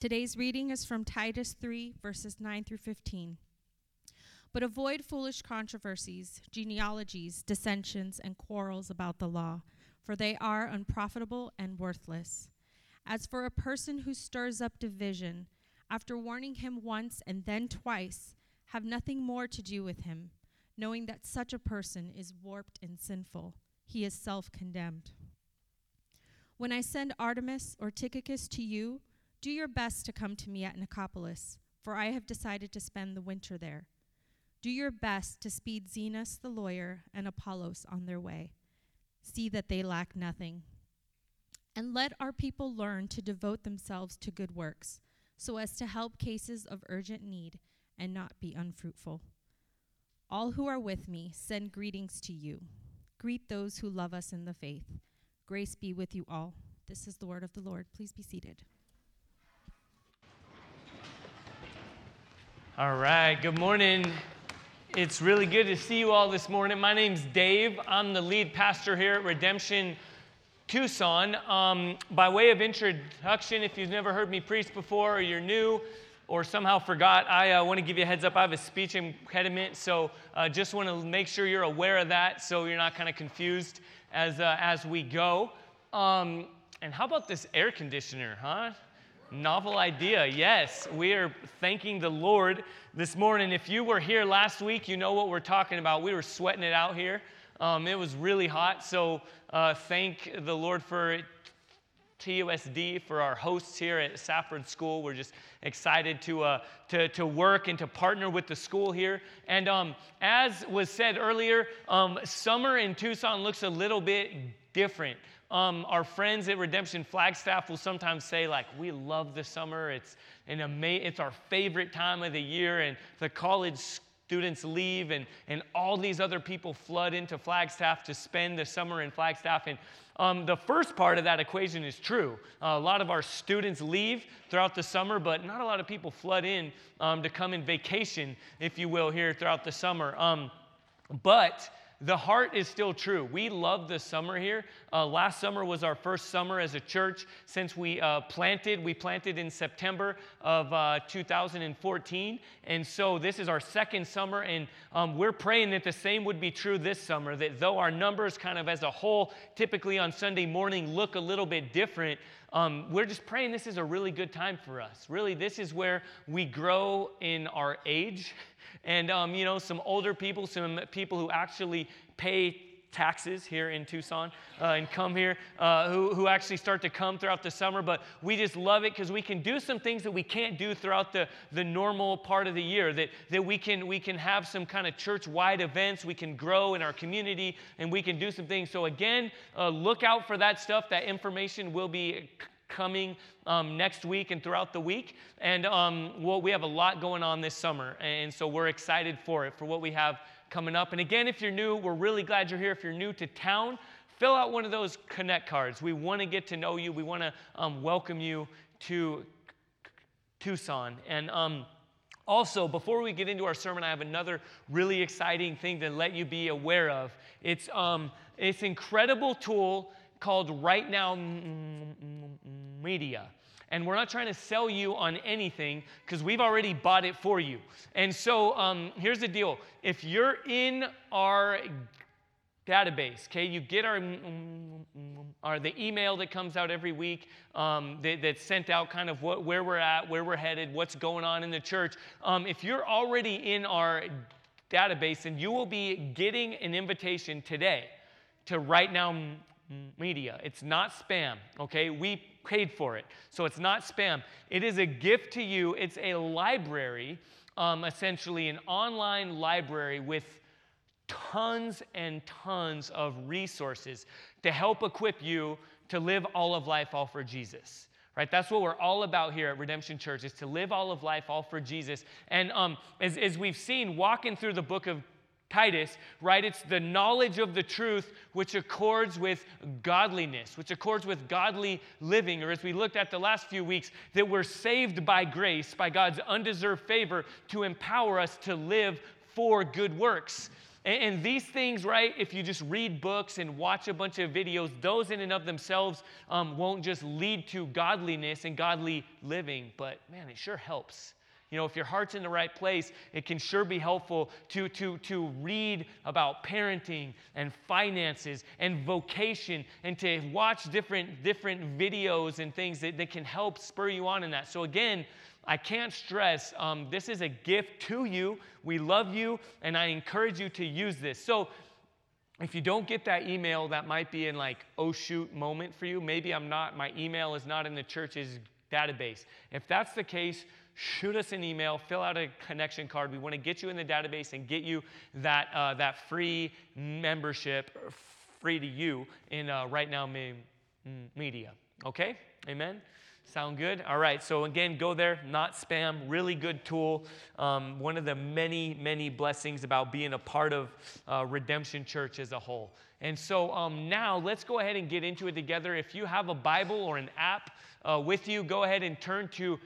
Today's reading is from Titus 3, verses 9 through 15. But avoid foolish controversies, genealogies, dissensions, and quarrels about the law, for they are unprofitable and worthless. As for a person who stirs up division, after warning him once and then twice, have nothing more to do with him, knowing that such a person is warped and sinful. He is self condemned. When I send Artemas or Tychicus to you, do your best to come to me at Nicopolis, for I have decided to spend the winter there. Do your best to speed Zenas the lawyer and Apollos on their way. See that they lack nothing. And let our people learn to devote themselves to good works, so as to help cases of urgent need and not be unfruitful. All who are with me send greetings to you. Greet those who love us in the faith. Grace be with you all. This is the word of the Lord. Please be seated. All right, good morning. It's really good to see you all this morning. My name's Dave. I'm the lead pastor here at Redemption Tucson. Um, by way of introduction, if you've never heard me preach before or you're new or somehow forgot, I uh, want to give you a heads up. I have a speech impediment, so uh, just want to make sure you're aware of that so you're not kind of confused as, uh, as we go. Um, and how about this air conditioner, huh? Novel idea, yes. We are thanking the Lord this morning. If you were here last week, you know what we're talking about. We were sweating it out here. Um, it was really hot, so uh, thank the Lord for TUSD, for our hosts here at Safford School. We're just excited to, uh, to, to work and to partner with the school here. And um, as was said earlier, um, summer in Tucson looks a little bit different. Um, our friends at Redemption Flagstaff will sometimes say, like, we love the summer. It's, an ama- it's our favorite time of the year, and the college students leave, and, and all these other people flood into Flagstaff to spend the summer in Flagstaff. And um, the first part of that equation is true. Uh, a lot of our students leave throughout the summer, but not a lot of people flood in um, to come in vacation, if you will, here throughout the summer. Um, but the heart is still true. We love the summer here. Uh, last summer was our first summer as a church since we uh, planted. We planted in September of uh, 2014. And so this is our second summer. And um, we're praying that the same would be true this summer, that though our numbers kind of as a whole typically on Sunday morning look a little bit different, um, we're just praying this is a really good time for us. Really, this is where we grow in our age and um, you know some older people some people who actually pay taxes here in Tucson uh, and come here uh, who, who actually start to come throughout the summer. But we just love it because we can do some things that we can't do throughout the, the normal part of the year. That, that we, can, we can have some kind of church wide events, we can grow in our community, and we can do some things. So, again, uh, look out for that stuff. That information will be coming um, next week and throughout the week. And um, well, we have a lot going on this summer. And so we're excited for it, for what we have coming up. And again, if you're new, we're really glad you're here. If you're new to town, fill out one of those connect cards. We want to get to know you, we want to um, welcome you to Tucson. And um, also, before we get into our sermon, I have another really exciting thing to let you be aware of. It's um, it's incredible tool called Right Now Media. And we're not trying to sell you on anything because we've already bought it for you. And so um, here's the deal if you're in our database okay you get our, our the email that comes out every week um, that, that's sent out kind of what, where we're at where we're headed what's going on in the church um, if you're already in our database and you will be getting an invitation today to right now media. It's not spam, okay? We paid for it. So it's not spam. It is a gift to you. It's a library, um, essentially, an online library with tons and tons of resources to help equip you to live all of life all for Jesus. Right? That's what we're all about here at Redemption Church is to live all of life all for Jesus. And um, as, as we've seen walking through the book of Titus, right? It's the knowledge of the truth which accords with godliness, which accords with godly living. Or as we looked at the last few weeks, that we're saved by grace, by God's undeserved favor to empower us to live for good works. And, these things, right, if you just read books and watch a bunch of videos, those in and of themselves um, won't just lead to godliness and godly living, but man, it sure helps. You know, if your heart's in the right place, it can sure be helpful to, to, to read about parenting and finances and vocation and to watch different, different videos and things that, that can help spur you on in that. So, again, I can't stress um, this is a gift to you. We love you, and I encourage you to use this. So, if you don't get that email, that might be in like, oh shoot moment for you. Maybe I'm not, my email is not in the church's database. If that's the case, shoot us an email, fill out a connection card. We want to get you in the database and get you that, uh, that free membership, free to you in uh, Right Now Media. Okay? Amen? Sound good? All right, so again, go there, not spam, really good tool. Um, one of the many, many blessings about being a part of uh, Redemption Church as a whole. And so um, now let's go ahead and get into it together. If you have a Bible or an app uh, with you, go ahead and turn to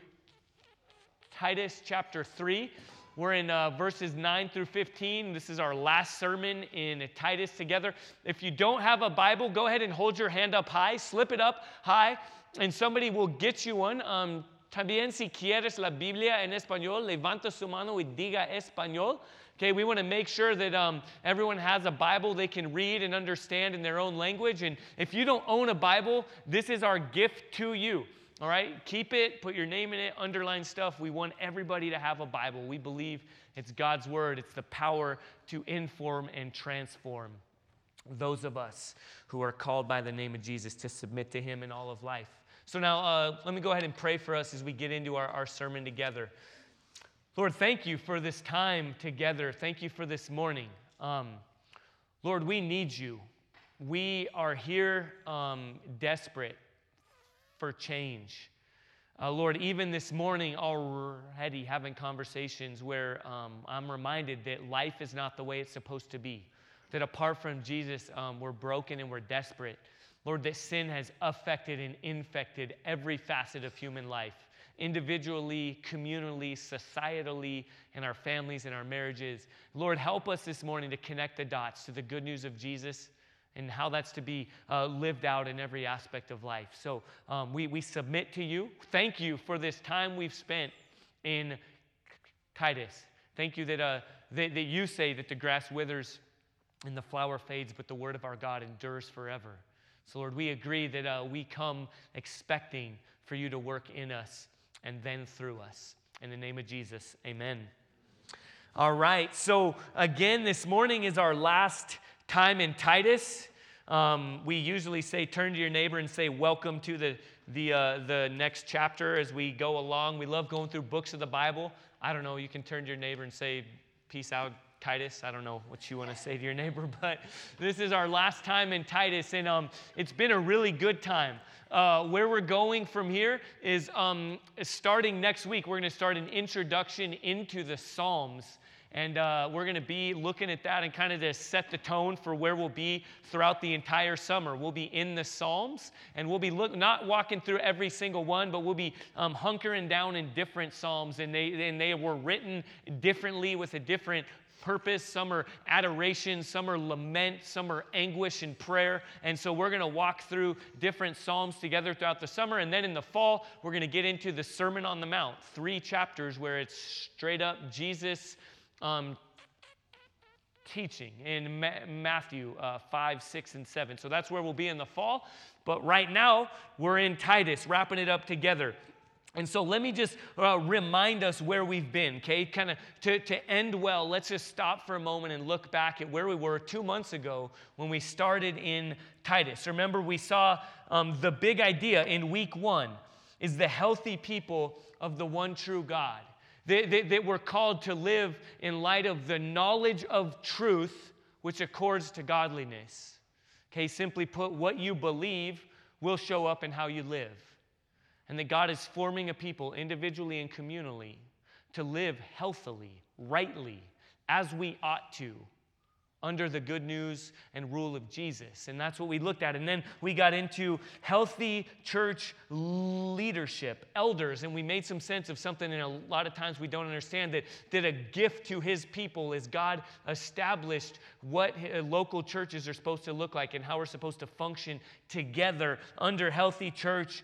Titus chapter 3. We're in uh, verses 9 through 15. This is our last sermon in Titus together. If you don't have a Bible, go ahead and hold your hand up high, slip it up high and somebody will get you one. Um, también si quieres la Biblia en español, levanta su mano y diga español. Okay, we want to make sure that um, everyone has a Bible they can read and understand in their own language. And if you don't own a Bible, this is our gift to you. All right, keep it, put your name in it, underline stuff. We want everybody to have a Bible. We believe it's God's Word, it's the power to inform and transform those of us who are called by the name of Jesus to submit to Him in all of life. So now uh, let me go ahead and pray for us as we get into our, our sermon together. Lord, thank you for this time together. Thank you for this morning. Um, Lord, we need you. We are here um, desperate for change. Uh, Lord, even this morning, already having conversations where um, I'm reminded that life is not the way it's supposed to be. That apart from Jesus, um, we're broken and we're desperate. Lord, that sin has affected and infected every facet of human life, individually, communally, societally, in our families, in our marriages. Lord, help us this morning to connect the dots to the good news of Jesus and how that's to be uh, lived out in every aspect of life. So um, we, we submit to you. Thank you for this time we've spent in Titus. Thank you that, uh, that, that you say that the grass withers and the flower fades, but the word of our God endures forever. So, Lord, we agree that uh, we come expecting for you to work in us and then through us. In the name of Jesus, amen. All right, so again, this morning is our last time in Titus. Um, we usually say, turn to your neighbor and say, Welcome to the, the, uh, the next chapter as we go along. We love going through books of the Bible. I don't know, you can turn to your neighbor and say, Peace out, Titus. I don't know what you want to say to your neighbor, but this is our last time in Titus, and um, it's been a really good time. Uh, where we're going from here is um, starting next week, we're going to start an introduction into the Psalms. And uh, we're going to be looking at that and kind of to set the tone for where we'll be throughout the entire summer. We'll be in the Psalms, and we'll be look, not walking through every single one, but we'll be um, hunkering down in different Psalms, and they, and they were written differently with a different purpose, some are adoration, some are lament, some are anguish and prayer. And so we're going to walk through different Psalms together throughout the summer. And then in the fall, we're going to get into the Sermon on the Mount, three chapters where it's straight up Jesus. Um, teaching in Ma- Matthew uh, 5, 6, and 7. So that's where we'll be in the fall. But right now, we're in Titus, wrapping it up together. And so let me just uh, remind us where we've been, okay? Kind of to, to end well, let's just stop for a moment and look back at where we were two months ago when we started in Titus. Remember, we saw um, the big idea in week one is the healthy people of the one true God. That, that, that we're called to live in light of the knowledge of truth, which accords to godliness. Okay, simply put, what you believe will show up in how you live and that God is forming a people individually and communally to live healthily, rightly, as we ought to under the good news and rule of Jesus. And that's what we looked at. And then we got into healthy church leadership, elders, and we made some sense of something and a lot of times we don't understand that, that a gift to his people is God established what local churches are supposed to look like and how we're supposed to function together under healthy church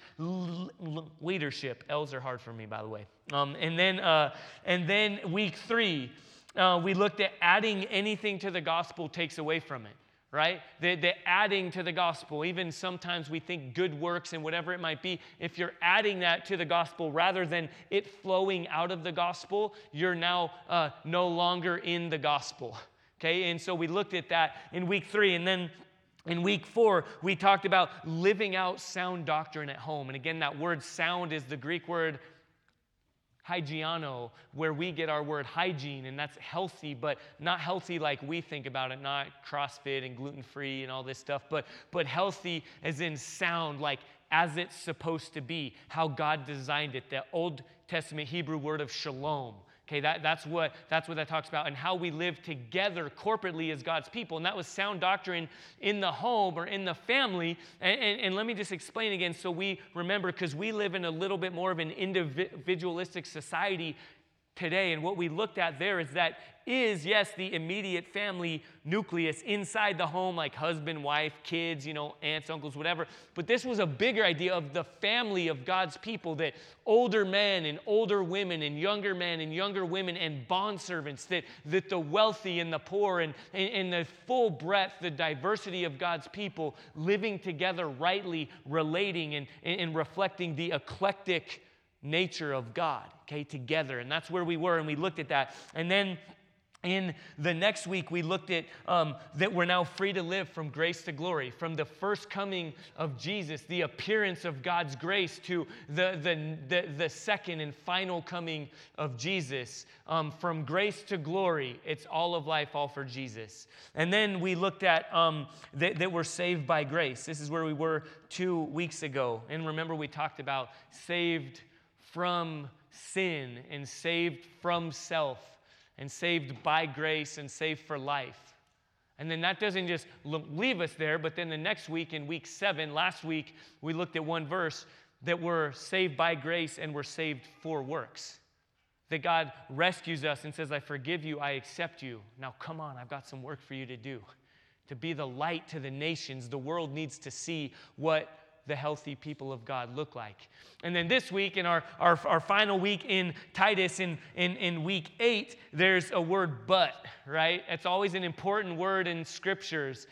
leadership. L's are hard for me, by the way. Um, and then, uh, and then week three, uh, we looked at adding anything to the gospel takes away from it right? The, the adding to the gospel. Even sometimes we think good works and whatever it might be. If you're adding that to the gospel rather than it flowing out of the gospel, you're now uh, no longer in the gospel. Okay, and so we looked at that in week three. And then in week four, we talked about living out sound doctrine at home. And again, that word sound is the Greek word hygiano, where we get our word hygiene, and that's healthy, but not healthy like we think about it, not CrossFit and gluten free and all this stuff, but, but healthy as in sound, like as it's supposed to be, how God designed it. The Old Testament Hebrew word of shalom, Okay, that, that's, what, that's what that talks about, and how we live together corporately as God's people. And that was sound doctrine in the home or in the family. And, and, and let me just explain again so we remember, because we live in a little bit more of an individualistic society today. And what we looked at there is that is, yes, the immediate family nucleus inside the home, like husband, wife, kids, you know, aunts, uncles, whatever. But this was a bigger idea of the family of God's people that older men and older women and younger men and younger women and bondservants, that, that the wealthy and the poor and, and, and the full breadth, the diversity of God's people living together rightly, relating and, and, and reflecting the eclectic nature of God, okay, together. And that's where we were, and we looked at that. And then in the next week, we looked at um, that we're now free to live from grace to glory, from the first coming of Jesus, the appearance of God's grace, to the, the, the, the second and final coming of Jesus. Um, from grace to glory, it's all of life, all for Jesus. And then we looked at um, that, that we're saved by grace. This is where we were two weeks ago. And remember, we talked about saved from sin and saved from self and saved by grace and saved for life. And then that doesn't just leave us there, but then the next week in week seven, last week, we looked at one verse that we're saved by grace and we're saved for works. That God rescues us and says, I forgive you, I accept you. Now come on, I've got some work for you to do. To be the light to the nations, the world needs to see what the healthy people of God look like. And then this week, in our, our, our final week in Titus, in, in, in week eight, there's a word but, right? It's always an important word in scriptures.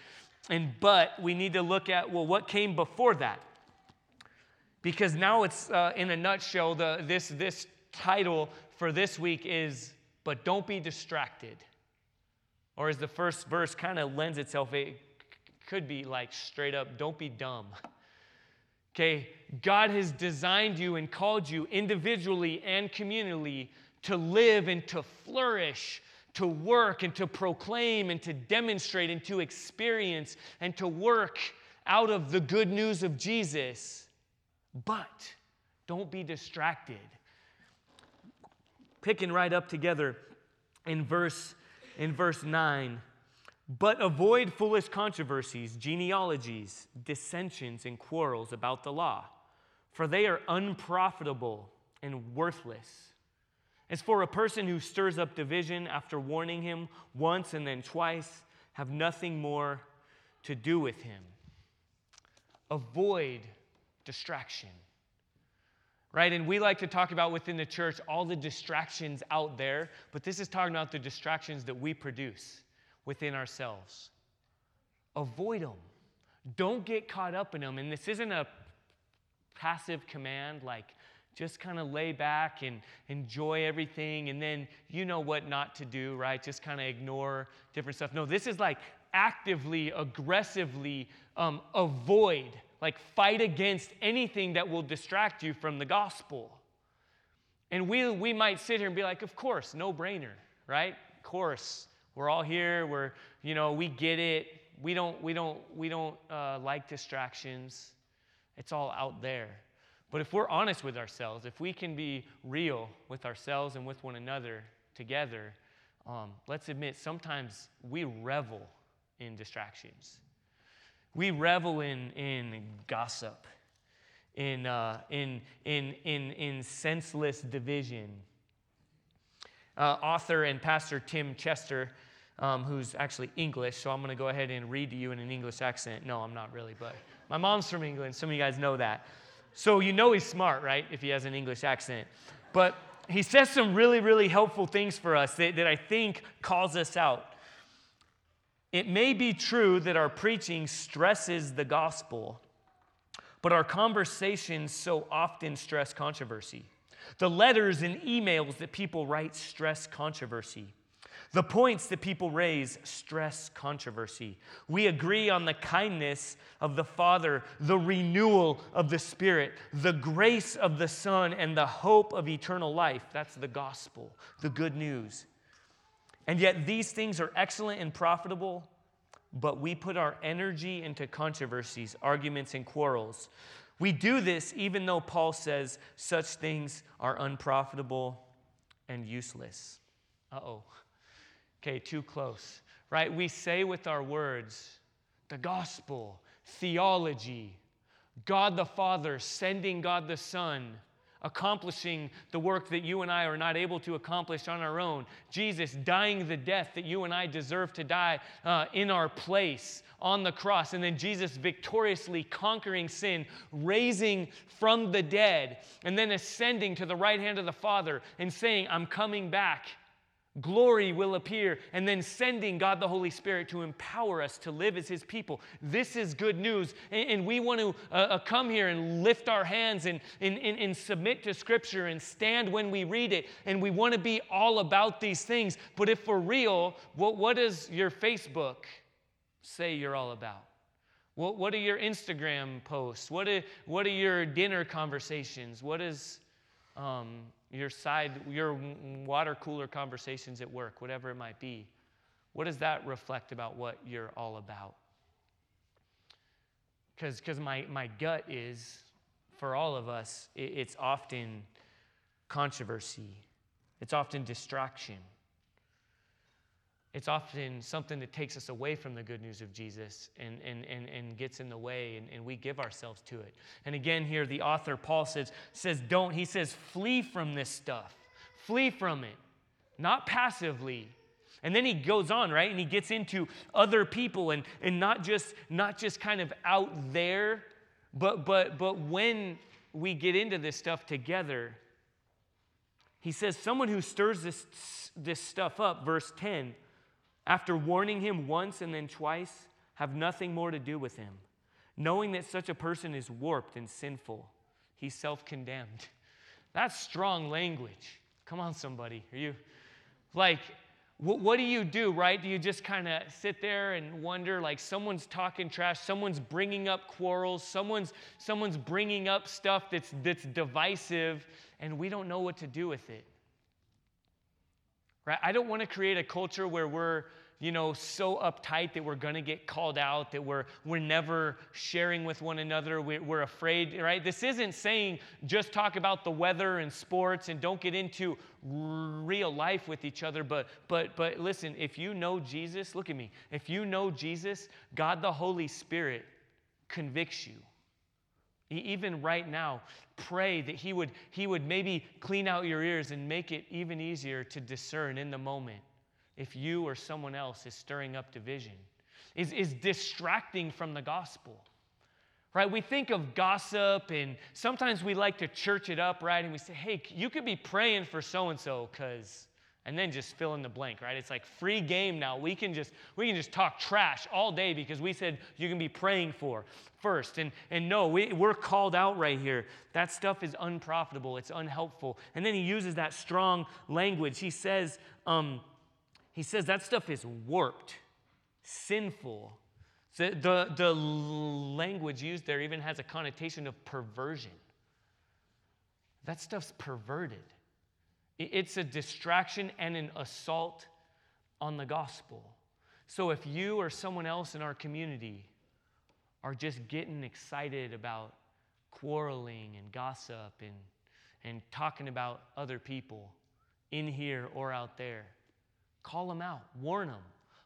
And but, we need to look at, well, what came before that? Because now it's, uh, in a nutshell, the, this, this title for this week is, But Don't Be Distracted. Or as the first verse kind of lends itself, it could be like straight up, Don't be dumb. Okay, God has designed you and called you individually and communally to live and to flourish, to work and to proclaim and to demonstrate and to experience and to work out of the good news of Jesus. But don't be distracted. Picking right up together in verse in verse 9 but avoid foolish controversies, genealogies, dissensions, and quarrels about the law, for they are unprofitable and worthless. As for a person who stirs up division after warning him once and then twice, have nothing more to do with him. Avoid distraction. Right? And we like to talk about within the church all the distractions out there, but this is talking about the distractions that we produce within ourselves. Avoid them. Don't get caught up in them. And this isn't a passive command like just kind of lay back and enjoy everything and then you know what not to do, right? Just kind of ignore different stuff. No, this is like actively, aggressively um, avoid, like fight against anything that will distract you from the gospel. And we, we might sit here and be like, of course, no brainer, right? Of course, we're all here. We're, you know, we get it. We don't, we don't, we don't uh, like distractions. It's all out there. But if we're honest with ourselves, if we can be real with ourselves and with one another together, um, let's admit sometimes we revel in distractions. We revel in, in gossip, in, uh, in, in, in, in senseless division. Uh, author and pastor Tim Chester, um, who's actually English, so I'm going to go ahead and read to you in an English accent. No, I'm not really, but my mom's from England. Some of you guys know that. So you know he's smart, right, if he has an English accent. But he says some really, really helpful things for us that, that I think calls us out. It may be true that our preaching stresses the gospel, but our conversations so often stress controversy. The letters and emails that people write stress controversy. The points that people raise stress controversy. We agree on the kindness of the Father, the renewal of the Spirit, the grace of the Son, and the hope of eternal life. That's the gospel, the good news. And yet, these things are excellent and profitable, but we put our energy into controversies, arguments, and quarrels. We do this even though Paul says such things are unprofitable and useless. Uh oh. Okay, too close, right? We say with our words the gospel, theology, God the Father sending God the Son, accomplishing the work that you and I are not able to accomplish on our own. Jesus dying the death that you and I deserve to die uh, in our place on the cross. And then Jesus victoriously conquering sin, raising from the dead, and then ascending to the right hand of the Father and saying, I'm coming back glory will appear, and then sending God the Holy Spirit to empower us to live as His people. This is good news. And, and we want to uh, uh, come here and lift our hands and, and, and, and submit to Scripture and stand when we read it. And we want to be all about these things. But if we're real, what, what does your Facebook say you're all about? What, what are your Instagram posts? What what are your dinner conversations? What is um, your side, your water cooler conversations at work, whatever it might be. What does that reflect about what you're all about? Because my, my gut is, for all of us, it, it's often controversy, it's often distraction. It's often something that takes us away from the good news of Jesus and, and, and, and gets in the way, and, and we give ourselves to it. And again, here, the author, Paul, says, says, don't, he says, flee from this stuff. Flee from it, not passively. And then he goes on, right? And he gets into other people and, and not, just, not just kind of out there, but, but, but when we get into this stuff together, he says, someone who stirs this, this stuff up, verse 10, after warning him once and then twice, have nothing more to do with him. Knowing that such a person is warped and sinful, he's self condemned. That's strong language. Come on, somebody. Are you like, what, what do you do, right? Do you just kind of sit there and wonder, like, someone's talking trash, someone's bringing up quarrels, someone's, someone's bringing up stuff that's, that's divisive, and we don't know what to do with it? Right? I don't want to create a culture where we're, you know, so uptight that we're going to get called out, that we're, we're never sharing with one another, we're, we're afraid, right? This isn't saying just talk about the weather and sports and don't get into real life with each other, but, but, but listen, if you know Jesus, look at me, if you know Jesus, God the Holy Spirit convicts you. Even right now, pray that he would, he would maybe clean out your ears and make it even easier to discern in the moment if you or someone else is stirring up division, is, is distracting from the gospel. Right? We think of gossip and sometimes we like to church it up, right? And we say, hey, you could be praying for so and so because and then just fill in the blank right? It's like free game now. We can just we can just talk trash all day because we said you can be praying for first. And and no we, we're called out right here. That stuff is unprofitable. It's unhelpful. And then he uses that strong language. He says um, he says that stuff is warped sinful. The, the, the language used there even has a connotation of perversion. That stuff's perverted it's a distraction and an assault on the gospel. So if you or someone else in our community are just getting excited about quarreling and gossip and, and talking about other people in here or out there, call them out, warn them,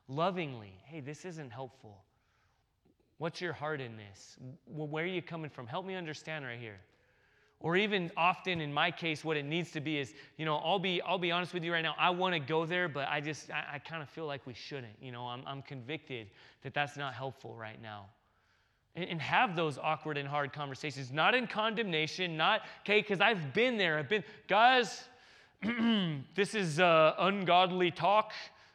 lovingly, hey, this isn't helpful. What's your heart in this? Where are you coming from? Help me understand right here. Or even often in my case, what it needs to be is, you know, I'll be, I'll be honest with you right now. I want to go there, but I just, I, I kind of feel like we shouldn't. You know, I'm, I'm convicted that that's not helpful right now. And, and have those awkward and hard conversations, not in condemnation, not, okay, because I've been there. I've been, guys, this is uh, ungodly talk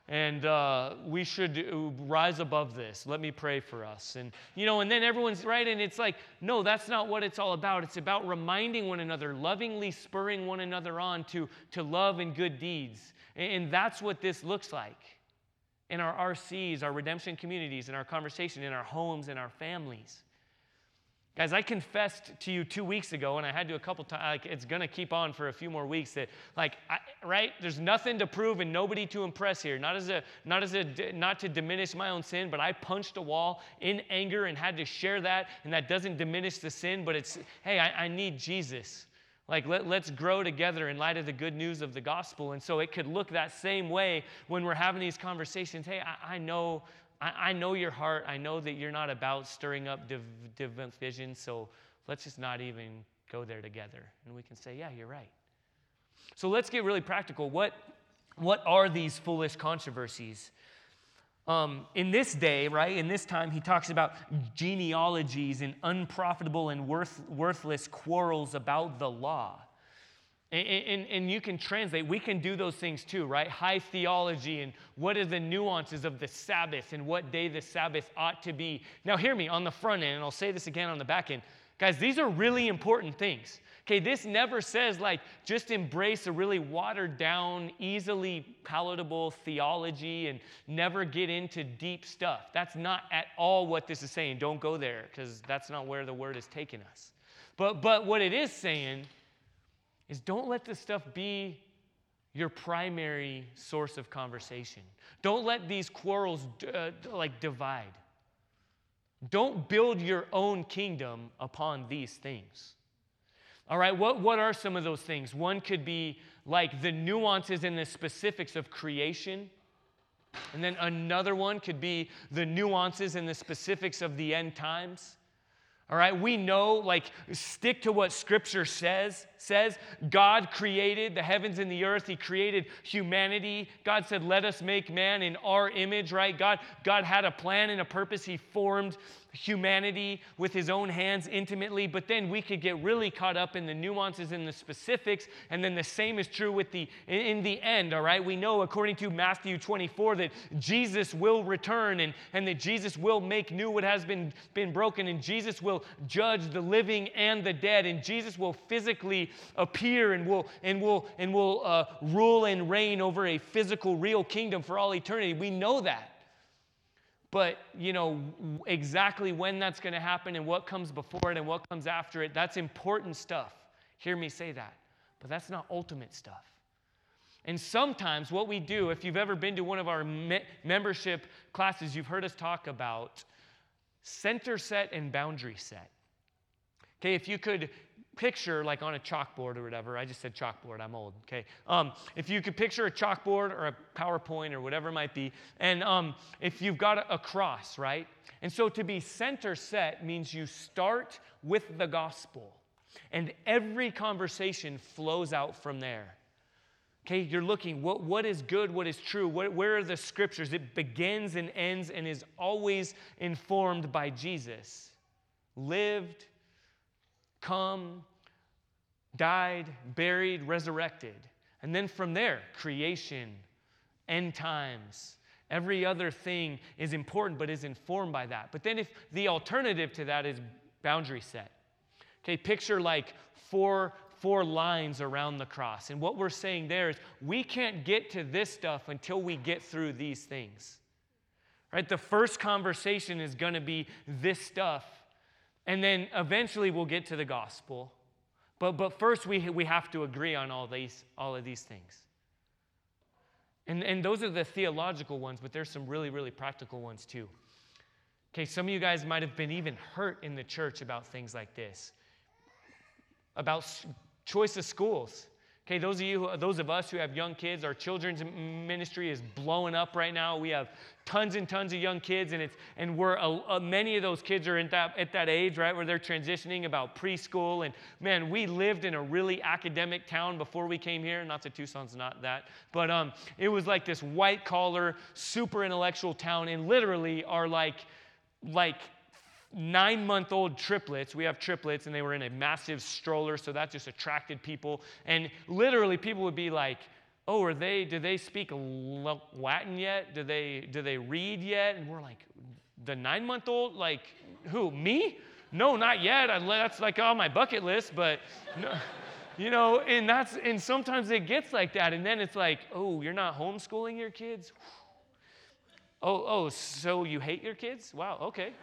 and uh, we should uh, rise above this. Let me pray for us. And you know and then everyone's right? And it's like no that's not what it's all about. It's about reminding one another lovingly spurring one another on to, to love and good deeds. And, and that's what this looks like in our rcs our redemption communities in our conversation in our homes in our families Guys, I confessed to you two weeks ago, and I had to a couple times, like, it's gonna keep on for a few more weeks that, like, I, right? There's nothing to prove and nobody to impress here. Not as a, not as a, not to diminish my own sin, but I punched a wall in anger and had to share that, and that doesn't diminish the sin, but it's, hey, I, I need Jesus. Like, let, let's grow together in light of the good news of the gospel. And so it could look that same way when we're having these conversations. Hey, I, I know I, I know your heart. I know that you're not about stirring up div- division, so let's just not even go there together. And we can say, yeah, you're right. So let's get really practical. What, what are these foolish controversies? Um, in this day, right, in this time, he talks about genealogies and unprofitable and worth, worthless quarrels about the law. And, and, and, you can translate, we can do those things too, right? High theology and what are the nuances of the Sabbath and what day the Sabbath ought to be. Now, hear me on the front end, and I'll say this again on the back end. Guys, these are really important things. Okay, this never says like just embrace a really watered down, easily palatable theology and never get into deep stuff. That's not at all what this is saying. Don't go there because that's not where the word is taking us. But, but what it is saying is don't let this stuff be your primary source of conversation. Don't let these quarrels uh, like divide. Don't build your own kingdom upon these things. All right, what, what are some of those things? One could be like the nuances and the specifics of creation. And then another one could be the nuances and the specifics of the end times. All right, we know, like, stick to what Scripture says. Says God created the heavens and the earth. He created humanity. God said, "Let us make man in our image." Right? God, God had a plan and a purpose. He formed humanity with his own hands intimately, but then we could get really caught up in the nuances and the specifics, and then the same is true with the in the end, all right? We know according to Matthew 24 that Jesus will return and, and that Jesus will make new what has been, been broken, and Jesus will judge the living and the dead, and Jesus will physically appear and will and will and will uh, rule and reign over a physical, real kingdom for all eternity. We know that. But, you know, exactly when that's going to happen and what comes before it and what comes after it, that's important stuff. Hear me say that. But that's not ultimate stuff. And sometimes what we do, if you've ever been to one of our me- membership classes, you've heard us talk about center set and boundary set. Okay, if you could picture like on a chalkboard or whatever. I just said chalkboard, I'm old, okay? Um, if you could picture a chalkboard or a PowerPoint or whatever it might be, and um, if you've got a, a cross, right? And so to be center set means you start with the gospel, and every conversation flows out from there. Okay, you're looking, what, what is good, what is true, what, where are the scriptures? It begins and ends and is always informed by Jesus. Lived, come, died, buried, resurrected. And then from there, creation, end times, every other thing is important but is informed by that. But then if the alternative to that is boundary set. Okay, picture like four four lines around the cross. And what we're saying there is we can't get to this stuff until we get through these things. Right? The first conversation is going to be this stuff and then eventually we'll get to the gospel. But, but first, we, we have to agree on all, these, all of these things. And, and those are the theological ones, but there's some really, really practical ones too. Okay, some of you guys might have been even hurt in the church about things like this, about choice of schools. Okay, those of you, those of us who have young kids, our children's ministry is blowing up right now. We have tons and tons of young kids, and it's and we're many of those kids are in that at that age, right, where they're transitioning about preschool. And man, we lived in a really academic town before we came here. Not that Tucson's not that, but um, it was like this white collar, super intellectual town, and literally are like like nine month old triplets. We have triplets, and they were in a massive stroller, so that just attracted people. And literally, people would be like, Oh, are they, do they speak Latin yet? Do they, do they read yet? And we're like, The nine month old? Like, who? Me? No, not yet. I, that's like on my bucket list, but no. you know, and that's, and sometimes it gets like that. And then it's like, Oh, you're not homeschooling your kids? Oh, oh, so you hate your kids? Wow, okay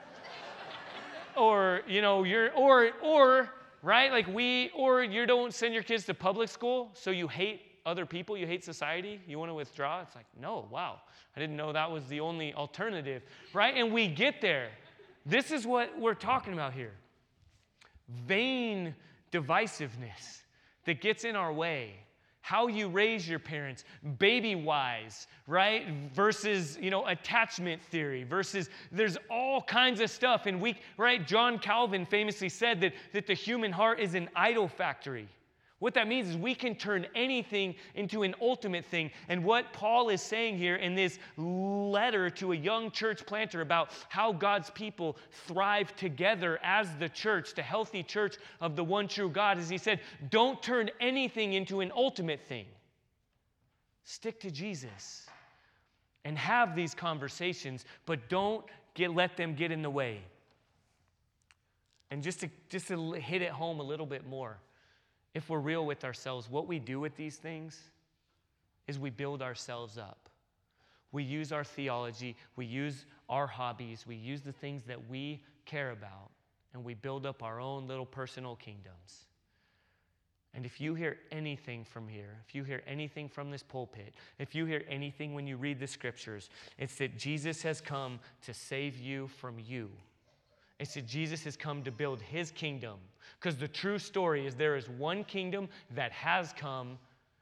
or you know you're or or right like we or you don't send your kids to public school so you hate other people you hate society you want to withdraw? It's like no wow. I didn't know that was the only alternative right? And we get there. This is what we're talking about here. Vain divisiveness that gets in our way how you raise your parents, Babywise, right? Versus, you know, attachment theory, versus there's all kinds of stuff. And we, right? John Calvin famously said that, that the human heart is an idol factory. What that means is we can turn anything into an ultimate thing. And what Paul is saying here in this letter to a young church planter about how God's people thrive together as the church, the healthy church of the one true God, is he said, don't turn anything into an ultimate thing. Stick to Jesus and have these conversations, but don't get, let them get in the way. And just to, just to hit it home a little bit more if we're real with ourselves, what we do with these things is we build ourselves up. We use our theology, we use our hobbies, we use the things that we care about, and we build up our own little personal kingdoms. And if you hear anything from here, if you hear anything from this pulpit, if you hear anything when you read the scriptures, it's that Jesus has come to save you from you. It's said Jesus has come to build his kingdom because the true story is there is one kingdom that has come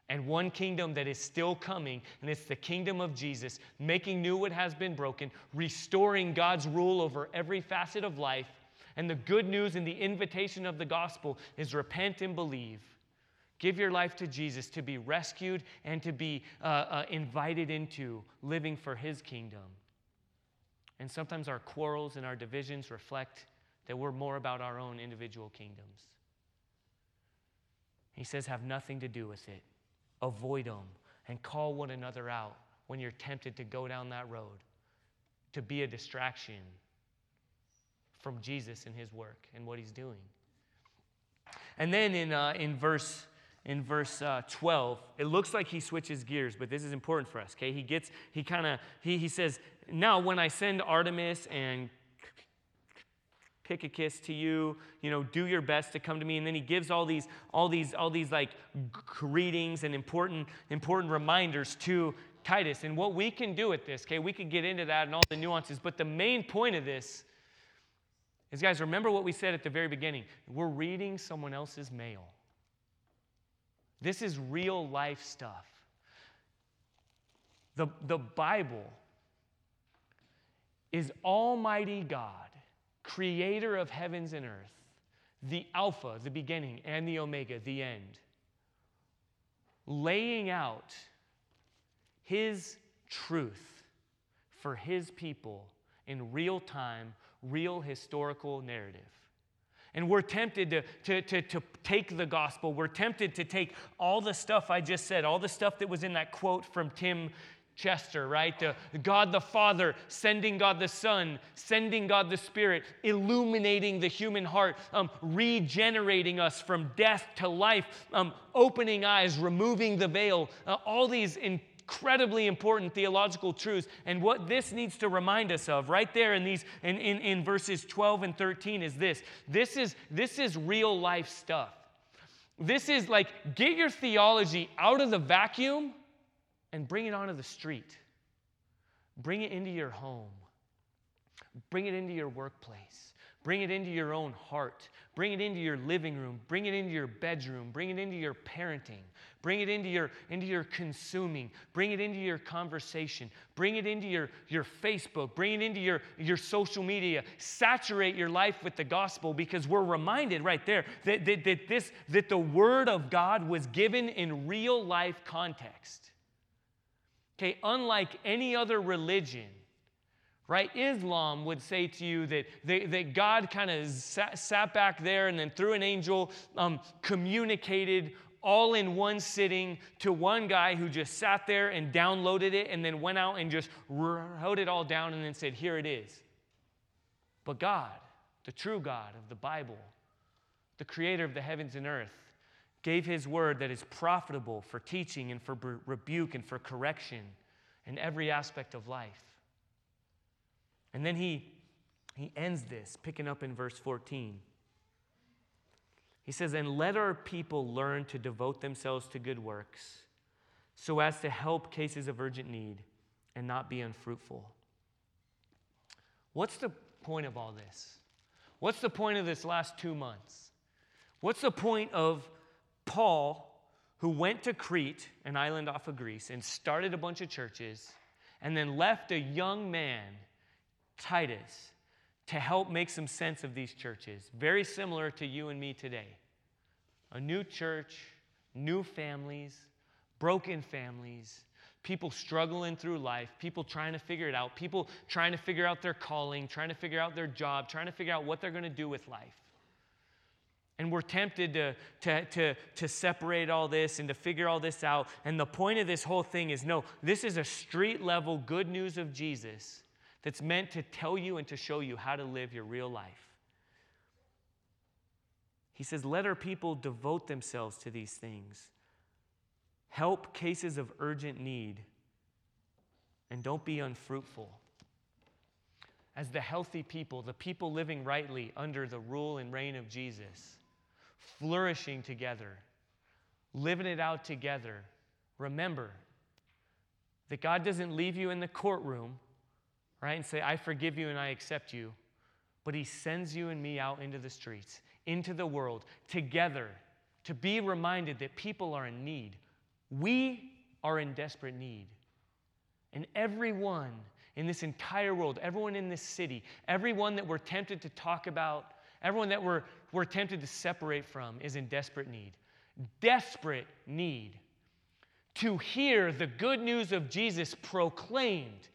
and one kingdom that is still coming, and it's the kingdom of Jesus, making new what has been broken, restoring God's rule over every facet of life. And the good news and the invitation of the gospel is repent and believe. Give your life to Jesus to be rescued and to be uh, uh, invited into living for his kingdom. And sometimes our quarrels and our divisions reflect that we're more about our own individual kingdoms. He says, have nothing to do with it. Avoid them and call one another out when you're tempted to go down that road, to be a distraction from Jesus and his work and what he's doing. And then in, uh, in verse in verse uh, 12 it looks like he switches gears but this is important for us okay he gets he kind of he, he says now when i send Artemas and Tychicus to you, you know, do your best to come to me. And then he gives all these, all these, all these like greetings and important, important reminders to Titus. And what we can do with this, okay, we could get into that and all the nuances, but the main point of this is, guys, remember what we said at the very beginning. We're reading someone else's mail. This is real life stuff. The, the Bible is Almighty God creator of heavens and earth, the Alpha, the beginning, and the Omega, the end, laying out his truth for his people in real time, real historical narrative. And we're tempted to, to, to, to, take the gospel. We're tempted to take all the stuff I just said, all the stuff that was in that quote from Tim Chester, right? The, God the Father sending God the Son, sending God the Spirit, illuminating the human heart, um, regenerating us from death to life, um, opening eyes, removing the veil, uh, all these incredibly important theological truths. And what this needs to remind us of right there in these in, in, in verses 12 and 13 is this. This is this is real life stuff. This is like get your theology out of the vacuum and bring it onto the street. Bring it into your home. Bring it into your workplace. Bring it into your own heart. Bring it into your living room. Bring it into your bedroom. Bring it into your parenting. Bring it into your, into your consuming. Bring it into your conversation. Bring it into your, your Facebook. Bring it into your, your social media. Saturate your life with the gospel because we're reminded right there that, that, that, this, that the word of God was given in real life context. Okay, unlike any other religion, right? Islam would say to you that, they, that God kind of sat, sat, back there and then through an angel um, communicated all in one sitting to one guy who just sat there and downloaded it and then went out and just wrote it all down and then said, Here it is. But God, the true God of the Bible, the creator of the heavens and earth, gave his word that is profitable for teaching and for rebuke and for correction in every aspect of life. And then he, he ends this, picking up in verse 14. He says, And let our people learn to devote themselves to good works so as to help cases of urgent need and not be unfruitful. What's the point of all this? What's the point of this last two months? What's the point of Paul, who went to Crete, an island off of Greece, and started a bunch of churches, and then left a young man, Titus, to help make some sense of these churches, very similar to you and me today. A new church, new families, broken families, people struggling through life, people trying to figure it out, people trying to figure out their calling, trying to figure out their job, trying to figure out what they're going to do with life. And we're tempted to, to, to, to separate all this and to figure all this out. And the point of this whole thing is no, this is a street level good news of Jesus that's meant to tell you and to show you how to live your real life. He says, Let our people devote themselves to these things, help cases of urgent need, and don't be unfruitful. As the healthy people, the people living rightly under the rule and reign of Jesus, flourishing together, living it out together, remember that God doesn't leave you in the courtroom right? And say, I forgive you and I accept you. But He sends you and me out into the streets, into the world, together, to be reminded that people are in need. We are in desperate need. And everyone in this entire world, everyone in this city, everyone that we're tempted to talk about, everyone that we're, we're tempted to separate from is in desperate need. Desperate need to hear the good news of Jesus proclaimed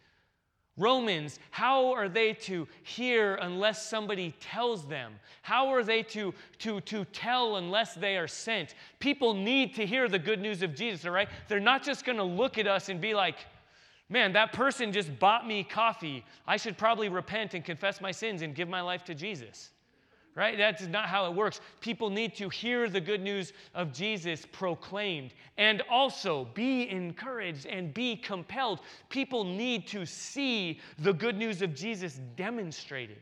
Romans, how are they to hear unless somebody tells them? How are they to, to, to tell unless they are sent? People need to hear the good news of Jesus, all right? They're not just going to look at us and be like, man, that person just bought me coffee. I should probably repent and confess my sins and give my life to Jesus right? That's not how it works. People need to hear the good news of Jesus proclaimed and also be encouraged and be compelled. People need to see the good news of Jesus demonstrated.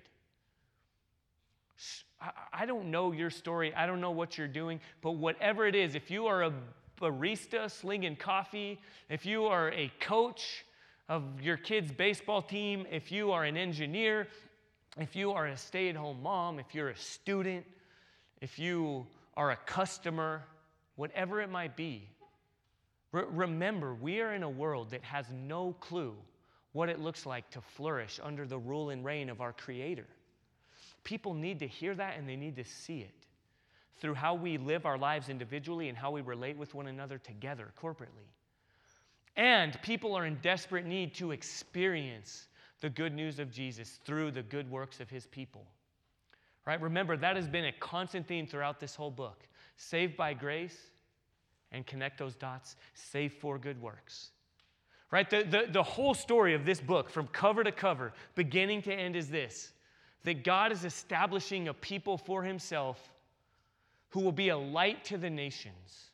I don't know your story, I don't know what you're doing, but whatever it is, if you are a barista slinging coffee, if you are a coach, of your kid's baseball team, if you are an engineer, if you are a stay at home mom, if you're a student, if you are a customer, whatever it might be, re- remember we are in a world that has no clue what it looks like to flourish under the rule and reign of our Creator. People need to hear that and they need to see it through how we live our lives individually and how we relate with one another together corporately. And people are in desperate need to experience the good news of Jesus through the good works of his people. Right? Remember, that has been a constant theme throughout this whole book. Saved by grace, and connect those dots, saved for good works. Right? The, the, the whole story of this book, from cover to cover, beginning to end, is this that God is establishing a people for himself who will be a light to the nations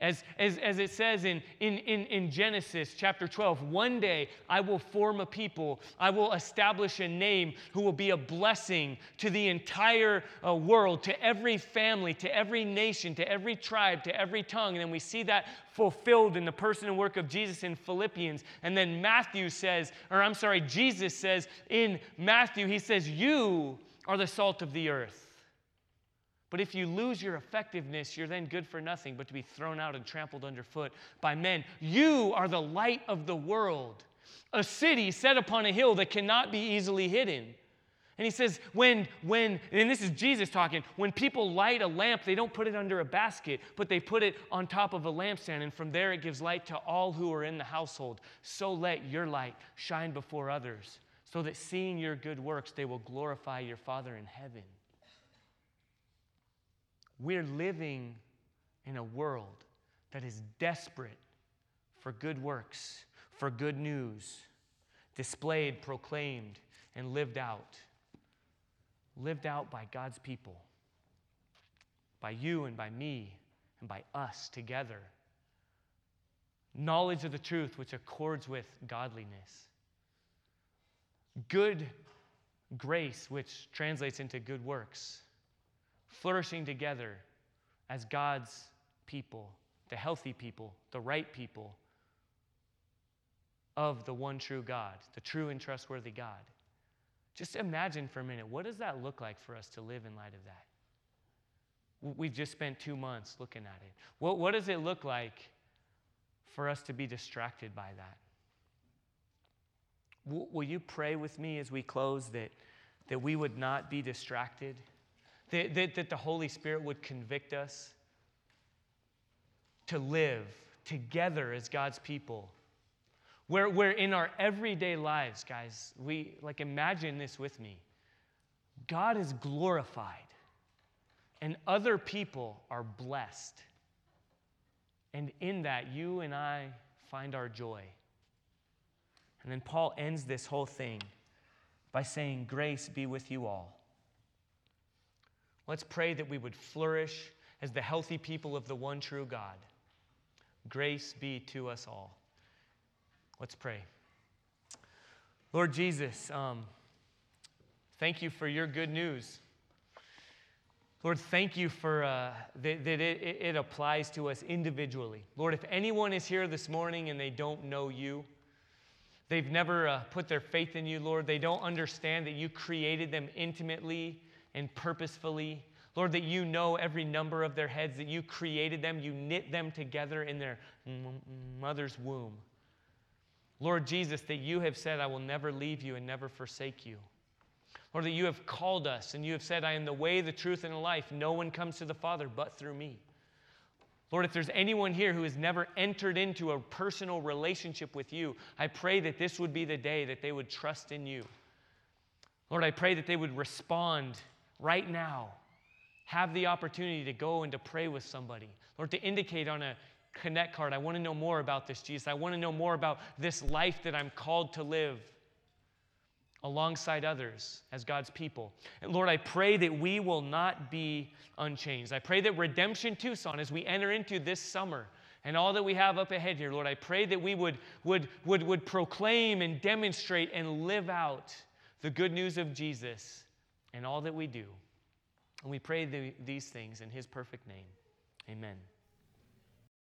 as, as, as it says in, in, in, in Genesis chapter 12, one day I will form a people, I will establish a name who will be a blessing to the entire uh, world, to every family, to every nation, to every tribe, to every tongue. And then we see that fulfilled in the person and work of Jesus in Philippians. And then Matthew says, or I'm sorry, Jesus says in Matthew, he says, You are the salt of the earth. But if you lose your effectiveness, you're then good for nothing but to be thrown out and trampled underfoot by men. You are the light of the world, a city set upon a hill that cannot be easily hidden. And he says, when, when, and this is Jesus talking, when people light a lamp, they don't put it under a basket, but they put it on top of a lampstand, and from there it gives light to all who are in the household. So let your light shine before others, so that seeing your good works, they will glorify your Father in heaven. We're living in a world that is desperate for good works, for good news, displayed, proclaimed, and lived out. Lived out by God's people, by you and by me, and by us together. Knowledge of the truth which accords with godliness. Good grace which translates into good works flourishing together as God's people, the healthy people, the right people of the one true God, the true and trustworthy God. Just imagine for a minute, what does that look like for us to live in light of that? We've just spent two months looking at it. What, what does it look like for us to be distracted by that? Will you pray with me as we close that, that we would not be distracted? That, that, that the Holy Spirit would convict us to live together as God's people. Where, where in our everyday lives, guys, we like imagine this with me. God is glorified, and other people are blessed. And in that, you and I find our joy. And then Paul ends this whole thing by saying, Grace be with you all. Let's pray that we would flourish as the healthy people of the one true God. Grace be to us all. Let's pray. Lord Jesus, um, thank you for your good news. Lord, thank you for uh, that, that it, it applies to us individually. Lord, if anyone is here this morning and they don't know you, they've never uh, put their faith in you, Lord, they don't understand that you created them intimately and purposefully. Lord, that you know every number of their heads, that you created them, you knit them together in their mother's womb. Lord Jesus, that you have said, I will never leave you and never forsake you. Lord, that you have called us and you have said, I am the way, the truth, and the life. No one comes to the Father but through me. Lord, if there's anyone here who has never entered into a personal relationship with you, I pray that this would be the day that they would trust in you. Lord, I pray that they would respond right now. Have the opportunity to go and to pray with somebody, or to indicate on a connect card, I want to know more about this, Jesus. I want to know more about this life that I'm called to live alongside others as God's people. And Lord, I pray that we will not be unchanged. I pray that Redemption Tucson, as we enter into this summer, and all that we have up ahead here, Lord, I pray that we would, would, would, would proclaim and demonstrate and live out the good news of Jesus in all that we do. And we pray the, these things in his perfect name. Amen.